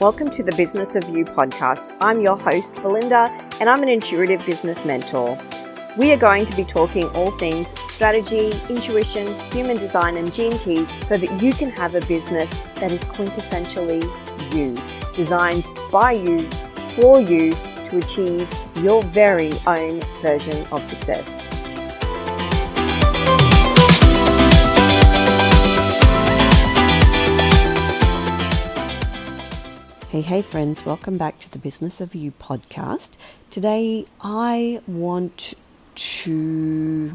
Welcome to the Business of You podcast. I'm your host, Belinda, and I'm an intuitive business mentor. We are going to be talking all things strategy, intuition, human design, and gene keys so that you can have a business that is quintessentially you, designed by you, for you, to achieve your very own version of success. Hey, hey, friends, welcome back to the Business of You podcast. Today, I want to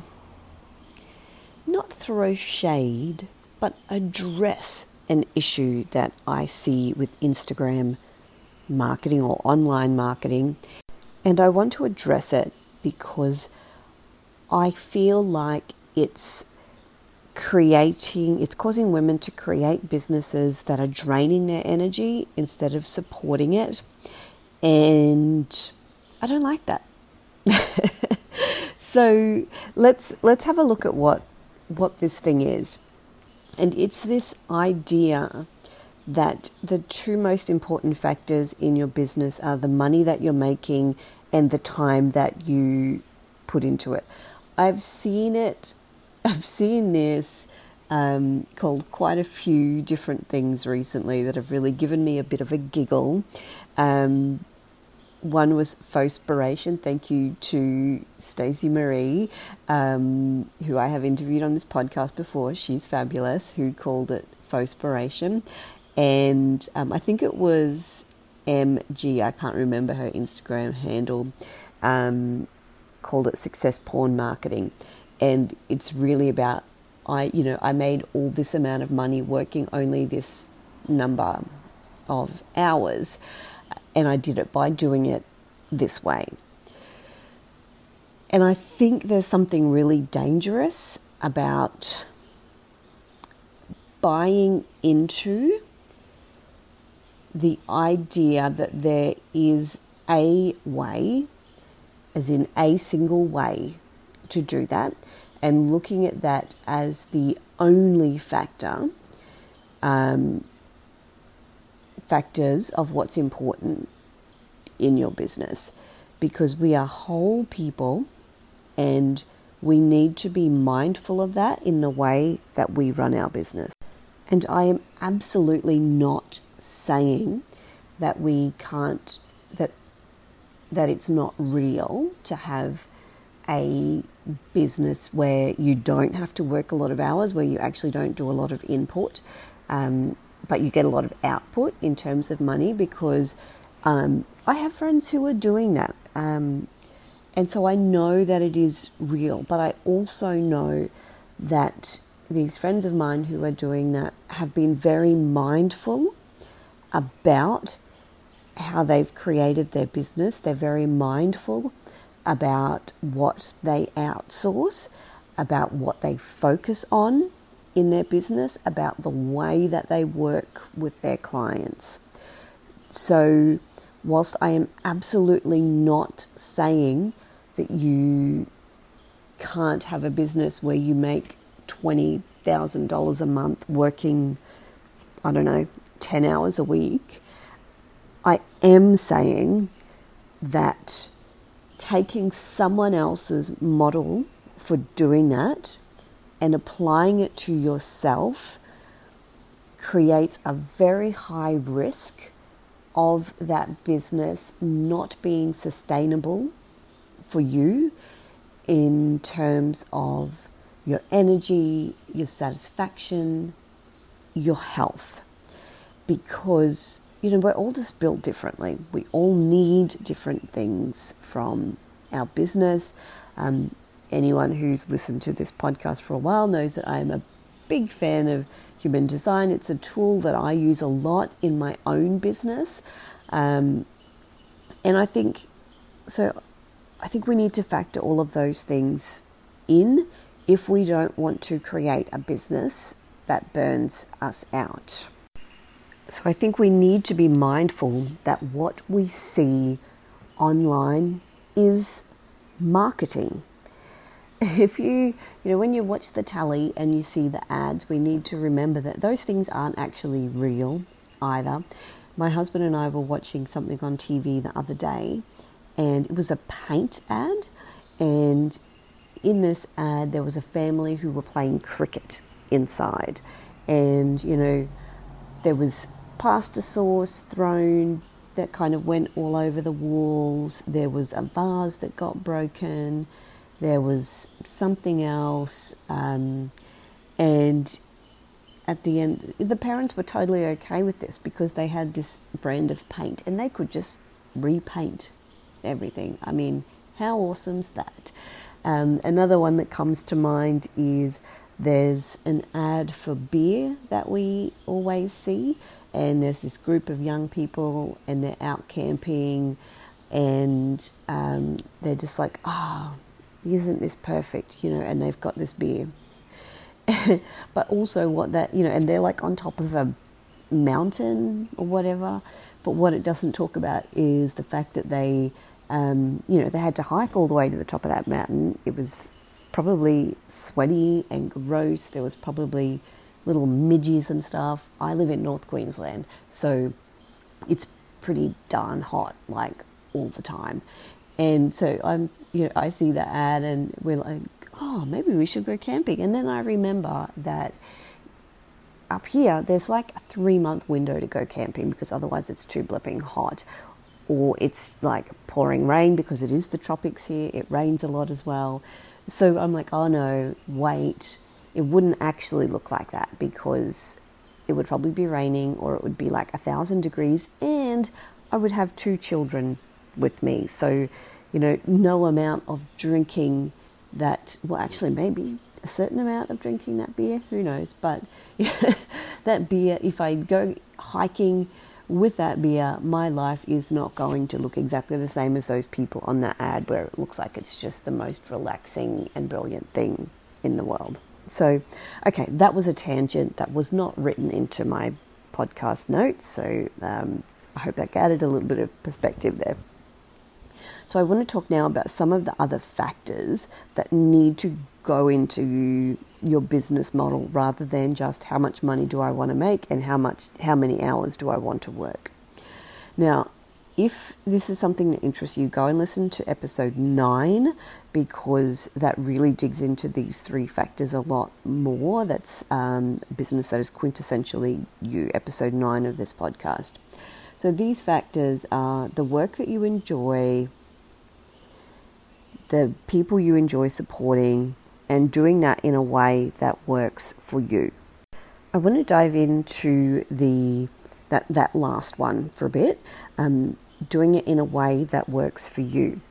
not throw shade, but address an issue that I see with Instagram marketing or online marketing. And I want to address it because I feel like it's creating, it's causing women to create businesses that are draining their energy instead of supporting it. And I don't like that. so let's let's have a look at what what this thing is. And it's this idea that the two most important factors in your business are the money that you're making and the time that you put into it. I've seen it I've seen this um, called quite a few different things recently that have really given me a bit of a giggle. Um, one was Fospiration. Thank you to Stacey Marie, um, who I have interviewed on this podcast before. She's fabulous, who called it Fospiration. And um, I think it was MG, I can't remember her Instagram handle, um, called it Success Porn Marketing and it's really about I you know I made all this amount of money working only this number of hours and I did it by doing it this way. And I think there's something really dangerous about buying into the idea that there is a way, as in a single way, to do that and looking at that as the only factor, um, factors of what's important in your business because we are whole people and we need to be mindful of that in the way that we run our business. And I am absolutely not saying that we can't that that it's not real to have a business where you don't have to work a lot of hours, where you actually don't do a lot of input, um, but you get a lot of output in terms of money because um, I have friends who are doing that. Um, and so I know that it is real, but I also know that these friends of mine who are doing that have been very mindful about how they've created their business. They're very mindful about what they outsource, about what they focus on in their business, about the way that they work with their clients. So, whilst I am absolutely not saying that you can't have a business where you make $20,000 a month working, I don't know, 10 hours a week, I am saying that taking someone else's model for doing that and applying it to yourself creates a very high risk of that business not being sustainable for you in terms of your energy, your satisfaction, your health. Because you know, we're all just built differently. We all need different things from our business. Um, anyone who's listened to this podcast for a while knows that I'm a big fan of human design. It's a tool that I use a lot in my own business. Um, and I think, so I think we need to factor all of those things in if we don't want to create a business that burns us out. So I think we need to be mindful that what we see online is marketing. If you, you know, when you watch the tally and you see the ads, we need to remember that those things aren't actually real either. my husband and I were watching something on TV the other day, and it was a paint ad. And in this ad, there was a family who were playing cricket inside. And, you know, there was pasta sauce thrown that kind of went all over the walls. There was a vase that got broken. There was something else. Um, and at the end, the parents were totally okay with this because they had this brand of paint and they could just repaint everything. I mean, how awesome's that? Um, another one that comes to mind is there's an ad for beer that we always see, and there's this group of young people and they're out camping and um, they're just like, oh, isn't this perfect? You know, and they've got this beer but also what that you know, and they're like on top of a mountain or whatever. But what it doesn't talk about is the fact that they, um, you know, they had to hike all the way to the top of that mountain. It was probably sweaty and gross. There was probably little midges and stuff. I live in North Queensland, so it's pretty darn hot, like all the time. And so I'm, you know, I see the ad and we're like, oh, maybe we should go camping. And then I remember that up here, there's like a three month window to go camping because otherwise it's too blipping hot. Or it's like pouring rain because it is the tropics here. It rains a lot as well. So I'm like, oh no, wait. It wouldn't actually look like that because it would probably be raining or it would be like a thousand degrees and I would have two children with me. So, you know, no amount of drinking that, well, actually, maybe a certain amount of drinking that beer, who knows? But that beer, if I go hiking with that beer, my life is not going to look exactly the same as those people on that ad where it looks like it's just the most relaxing and brilliant thing in the world. So, okay, that was a tangent that was not written into my podcast notes. So, um, I hope that added a little bit of perspective there. So I want to talk now about some of the other factors that need to go into your business model rather than just how much money do I want to make and how much how many hours do I want to work. Now, if this is something that interests you, go and listen to episode 9 because that really digs into these three factors a lot more. That's um, business that is quintessentially you, episode 9 of this podcast. So, these factors are the work that you enjoy, the people you enjoy supporting, and doing that in a way that works for you. I want to dive into the that that last one for a bit, um, doing it in a way that works for you.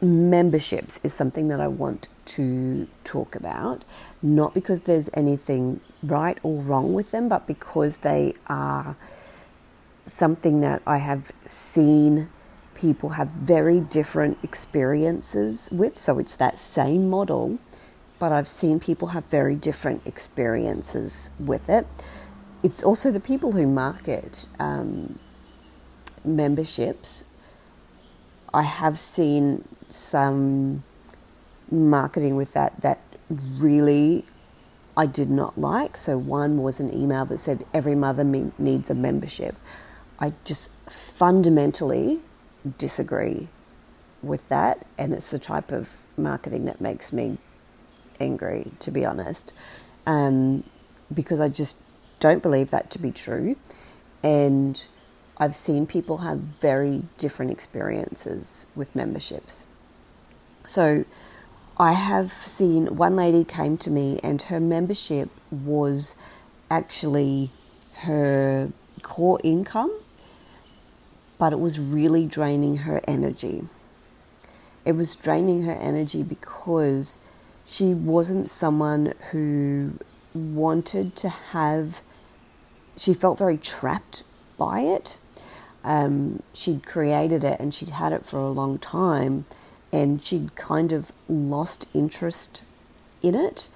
Memberships is something that I want to talk about, not because there's anything right or wrong with them, but because they are something that I have seen people have very different experiences with. So it's that same model, but I've seen people have very different experiences with it. It's also the people who market um, memberships. I have seen some marketing with that that really I did not like. So, one was an email that said every mother needs a membership. I just fundamentally disagree with that, and it's the type of marketing that makes me angry, to be honest, um, because I just don't believe that to be true. And I've seen people have very different experiences with memberships. So I have seen one lady came to me, and her membership was actually her core income but it was really draining her energy. It was draining her energy because she wasn't someone who wanted to have, she felt very trapped by it. Um, she'd created it and she'd had it for a long time and she'd kind of lost interest in it.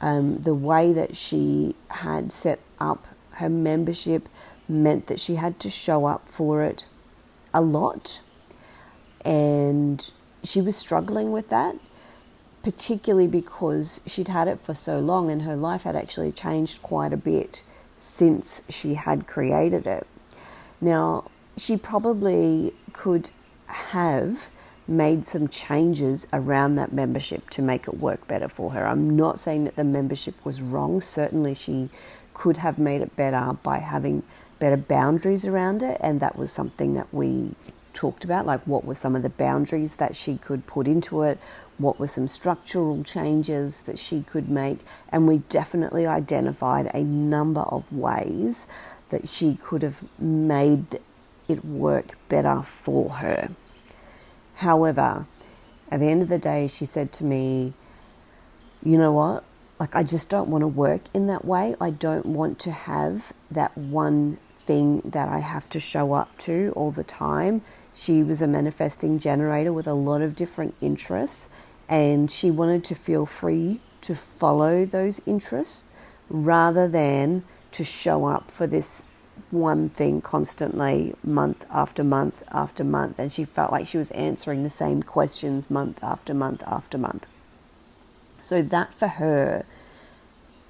Um, the way that she had set up her membership meant that she had to show up for it a lot. And she was struggling with that, particularly because she'd had it for so long and her life had actually changed quite a bit since she had created it. Now, she probably could have made some changes around that membership to make it work better for her. I'm not saying that the membership was wrong. Certainly, she could have made it better by having better boundaries around it, and that was something that we talked about like what were some of the boundaries that she could put into it, what were some structural changes that she could make, and we definitely identified a number of ways that she could have made it work better for her. However, at the end of the day, she said to me, You know what? Like, I just don't want to work in that way. I don't want to have that one thing that I have to show up to all the time. She was a manifesting generator with a lot of different interests, and she wanted to feel free to follow those interests rather than to show up for this one thing constantly, month after month after month. And she felt like she was answering the same questions month after month after month. So that for her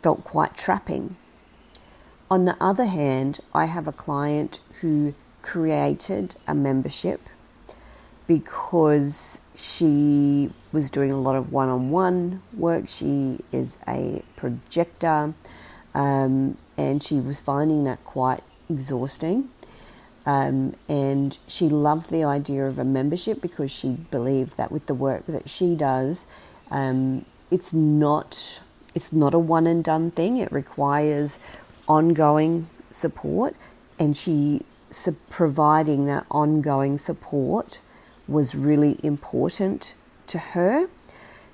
felt quite trapping. On the other hand, I have a client who created a membership because she was doing a lot of one on one work. She is a projector um, and she was finding that quite exhausting. Um, and she loved the idea of a membership because she believed that with the work that she does, um, it's not it's not a one and done thing. It requires ongoing support, and she so providing that ongoing support was really important to her.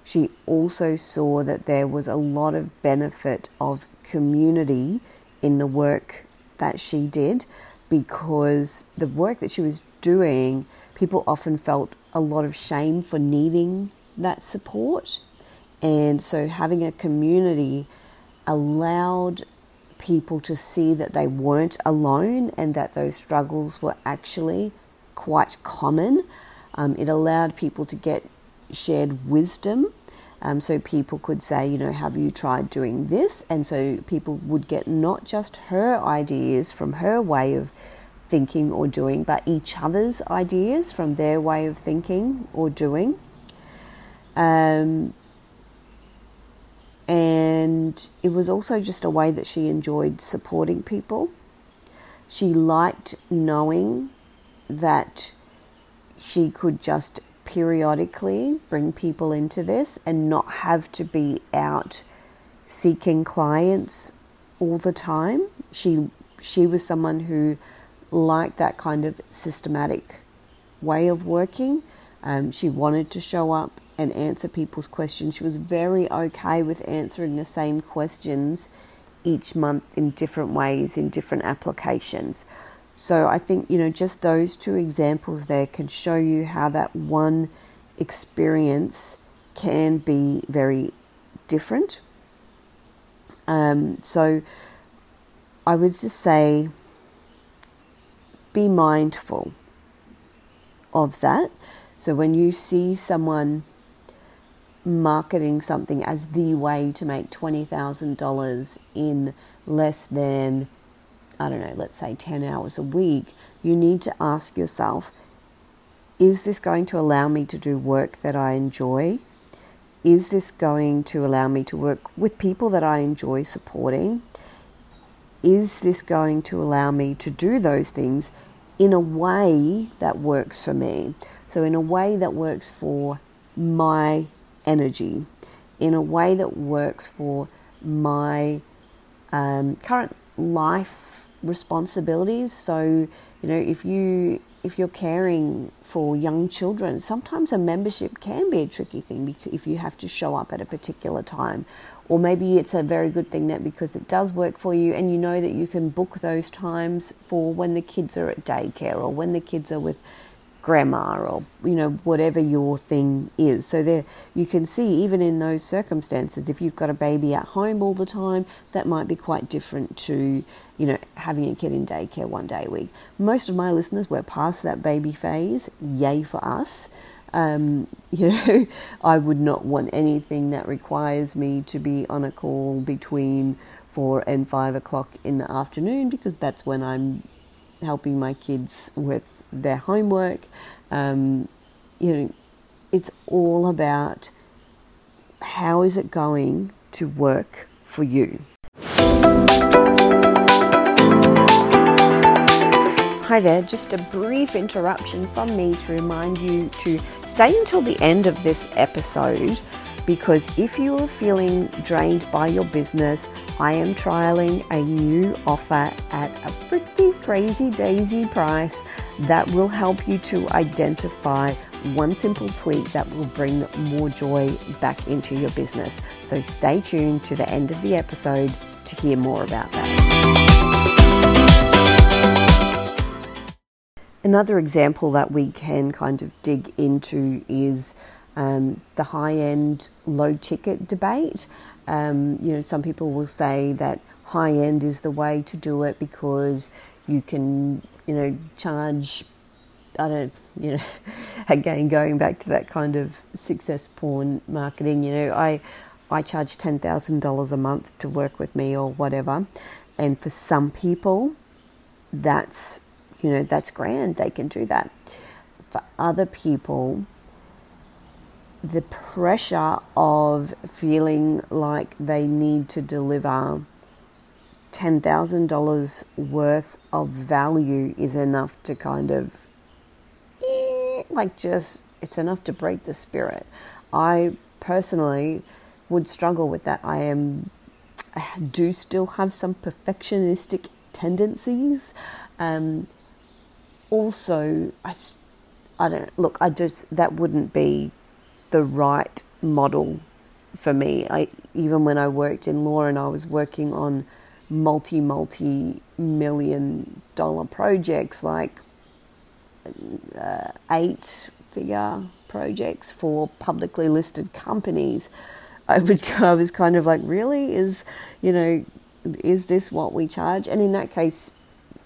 She also saw that there was a lot of benefit of community in the work that she did because the work that she was doing, people often felt a lot of shame for needing that support. And so having a community allowed people to see that they weren't alone and that those struggles were actually quite common. Um, it allowed people to get shared wisdom. Um, so people could say, you know, have you tried doing this? And so people would get not just her ideas from her way of thinking or doing, but each other's ideas from their way of thinking or doing. Um, and it was also just a way that she enjoyed supporting people. She liked knowing that she could just periodically bring people into this and not have to be out seeking clients all the time. She she was someone who liked that kind of systematic way of working. Um, she wanted to show up and answer people's questions. She was very okay with answering the same questions each month in different ways, in different applications. So I think, you know, just those two examples there can show you how that one experience can be very different. Um, so I would just say be mindful of that. So when you see someone marketing something as the way to make $20,000 in less than, I don't know, let's say 10 hours a week, you need to ask yourself is this going to allow me to do work that I enjoy? Is this going to allow me to work with people that I enjoy supporting? Is this going to allow me to do those things in a way that works for me? So, in a way that works for my energy in a way that works for my um, current life responsibilities. So, you know, if you if you're caring for young children, sometimes a membership can be a tricky thing if you have to show up at a particular time. Or maybe it's a very good thing that because it does work for you and you know that you can book those times for when the kids are at daycare or when the kids are with grandma or you know whatever your thing is. So there you can see even in those circumstances if you've got a baby at home all the time that might be quite different to you know having a kid in daycare one day a week. Most of my listeners were past that baby phase. Yay for us. Um, you know i would not want anything that requires me to be on a call between four and five o'clock in the afternoon because that's when i'm helping my kids with their homework. Um, you know, it's all about how is it going to work for you. Hi there, just a brief interruption from me to remind you to stay until the end of this episode because if you are feeling drained by your business, I am trialing a new offer at a pretty crazy daisy price that will help you to identify one simple tweak that will bring more joy back into your business. So stay tuned to the end of the episode to hear more about that. Another example that we can kind of dig into is um, the high end, low ticket debate. Um, you know, some people will say that high end is the way to do it because you can, you know, charge. I don't, you know, again going back to that kind of success porn marketing. You know, I I charge ten thousand dollars a month to work with me or whatever, and for some people, that's you know that's grand. They can do that. For other people, the pressure of feeling like they need to deliver $10,000 worth of value is enough to kind of, eh, like, just, it's enough to break the spirit. I personally would struggle with that. I am, I do still have some perfectionistic tendencies. Um, also, I, I don't, look, I just, that wouldn't be the right model for me. I even when I worked in law and I was working on multi multi million dollar projects like uh, eight figure projects for publicly listed companies. I would I was kind of like, really is you know is this what we charge? And in that case,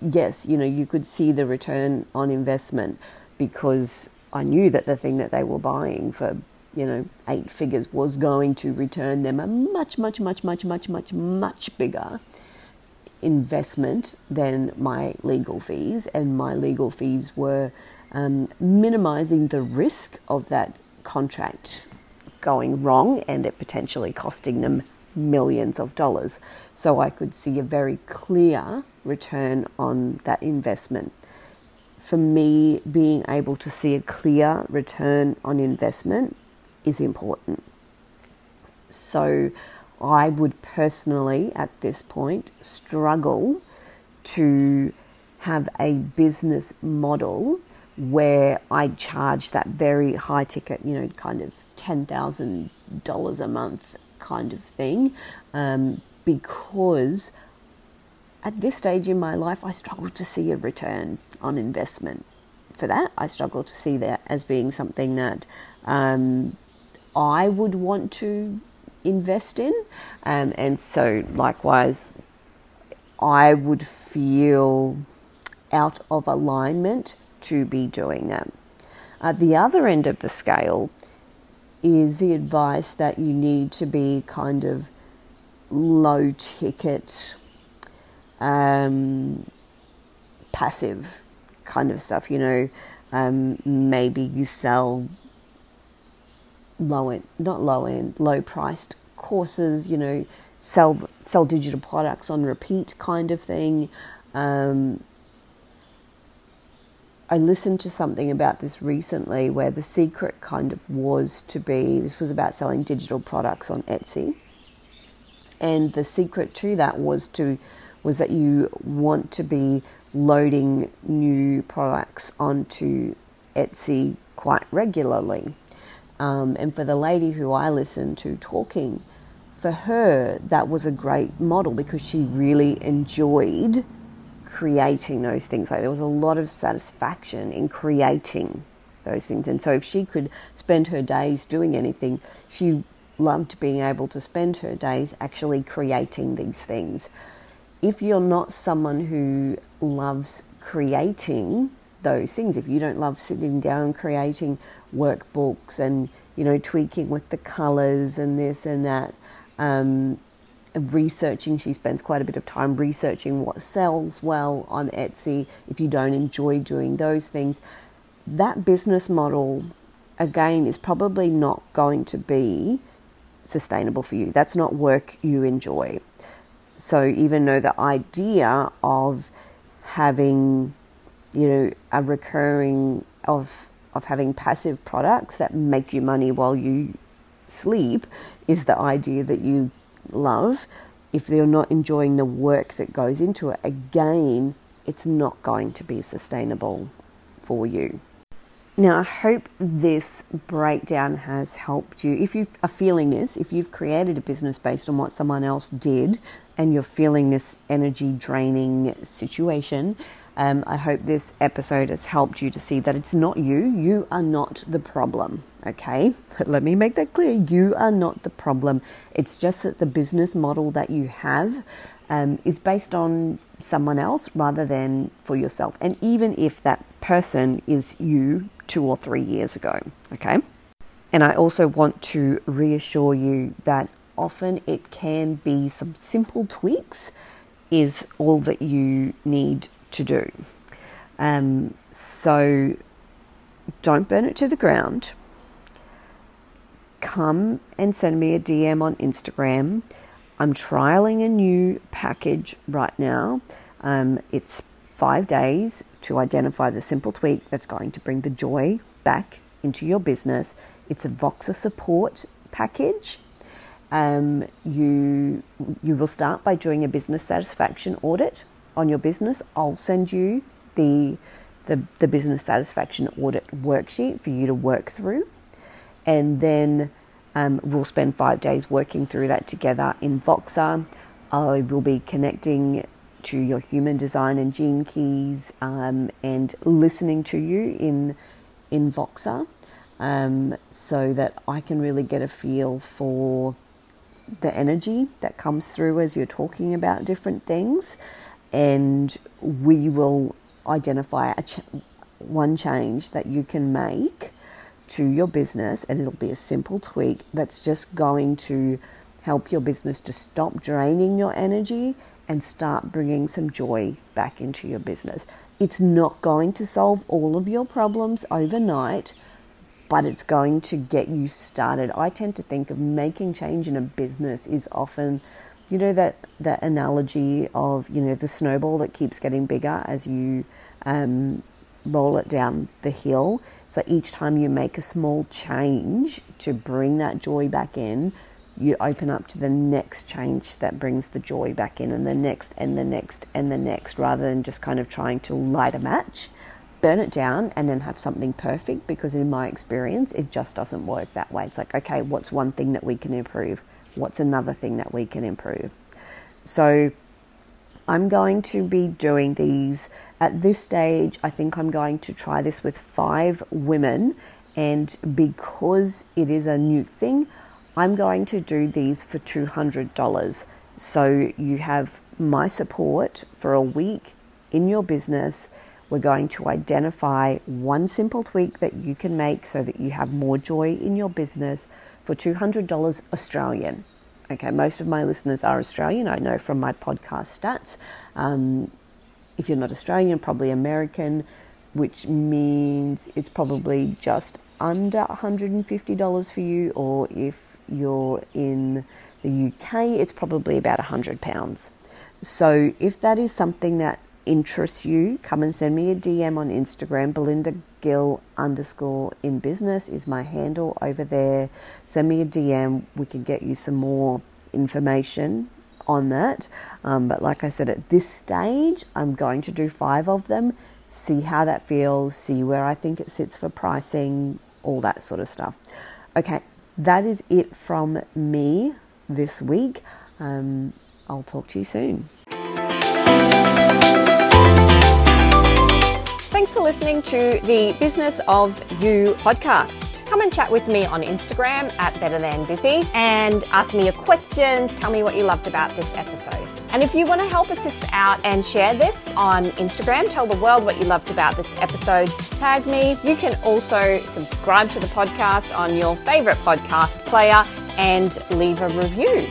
yes, you know you could see the return on investment because I knew that the thing that they were buying for you know, eight figures was going to return them a much, much, much, much, much, much, much bigger investment than my legal fees. And my legal fees were um, minimizing the risk of that contract going wrong and it potentially costing them millions of dollars. So I could see a very clear return on that investment. For me, being able to see a clear return on investment is important. So I would personally, at this point, struggle to have a business model where I charge that very high ticket, you know, kind of $10,000 a month kind of thing, um, because at this stage in my life, I struggle to see a return on investment. For that, I struggle to see that as being something that um, I would want to invest in. Um, and so, likewise, I would feel out of alignment to be doing that. At the other end of the scale is the advice that you need to be kind of low ticket, um, passive kind of stuff. You know, um, maybe you sell low end, not low end, low priced courses, you know, sell sell digital products on repeat kind of thing. Um, I listened to something about this recently where the secret kind of was to be this was about selling digital products on Etsy. And the secret to that was to was that you want to be loading new products onto Etsy quite regularly. Um, and for the lady who I listened to talking, for her, that was a great model because she really enjoyed creating those things. Like there was a lot of satisfaction in creating those things. And so if she could spend her days doing anything, she loved being able to spend her days actually creating these things. If you're not someone who loves creating those things, if you don't love sitting down creating workbooks and you know tweaking with the colors and this and that um, researching. She spends quite a bit of time researching what sells well on Etsy. If you don't enjoy doing those things, that business model, again, is probably not going to be sustainable for you. That's not work you enjoy. So even though the idea of having, you know, a recurring of of having passive products that make you money while you sleep is the idea that you love. If they're not enjoying the work that goes into it, again, it's not going to be sustainable for you. Now, I hope this breakdown has helped you. If you are feeling this, if you've created a business based on what someone else did and you're feeling this energy draining situation, um, I hope this episode has helped you to see that it's not you. You are not the problem, okay? Let me make that clear. You are not the problem. It's just that the business model that you have um, is based on someone else rather than for yourself. And even if that person is you two or three years ago. Okay. And I also want to reassure you that often it can be some simple tweaks, is all that you need to do. Um, so don't burn it to the ground. Come and send me a DM on Instagram. I'm trialing a new package right now. Um, it's five days to identify the simple tweak that's going to bring the joy back into your business. It's a Voxer support package. Um, you you will start by doing a business satisfaction audit on your business. I'll send you the the, the business satisfaction audit worksheet for you to work through, and then um, we'll spend five days working through that together in Voxer. I will be connecting to your human design and gene keys um, and listening to you in in Voxer um, so that I can really get a feel for the energy that comes through as you're talking about different things and we will identify ch- one change that you can make to your business and it'll be a simple tweak that's just going to help your business to stop draining your energy and start bringing some joy back into your business. It's not going to solve all of your problems overnight, but it's going to get you started. I tend to think of making change in a business is often, you know, that, that analogy of, you know, the snowball that keeps getting bigger as you um, roll it down the hill. So each time you make a small change to bring that joy back in, you open up to the next change that brings the joy back in, and the next, and the next, and the next, rather than just kind of trying to light a match, burn it down, and then have something perfect. Because in my experience, it just doesn't work that way. It's like, okay, what's one thing that we can improve? What's another thing that we can improve? So, I'm going to be doing these at this stage. I think I'm going to try this with five women, and because it is a new thing, I'm going to do these for $200. So you have my support for a week in your business. We're going to identify one simple tweak that you can make so that you have more joy in your business for $200 Australian. Okay, most of my listeners are Australian, I know from my podcast stats. Um, if you're not Australian, probably American, which means it's probably just under $150 for you, or if you're in the UK, it's probably about £100. So if that is something that interests you, come and send me a DM on Instagram. Belinda Gill underscore in business is my handle over there. Send me a DM. We can get you some more information on that. Um, but like I said, at this stage, I'm going to do five of them, see how that feels, see where I think it sits for pricing, all that sort of stuff. Okay, that is it from me this week. Um, I'll talk to you soon. Listening to the Business of You podcast. Come and chat with me on Instagram at Better Than Busy and ask me your questions. Tell me what you loved about this episode. And if you want to help assist out and share this on Instagram, tell the world what you loved about this episode, tag me. You can also subscribe to the podcast on your favorite podcast player and leave a review.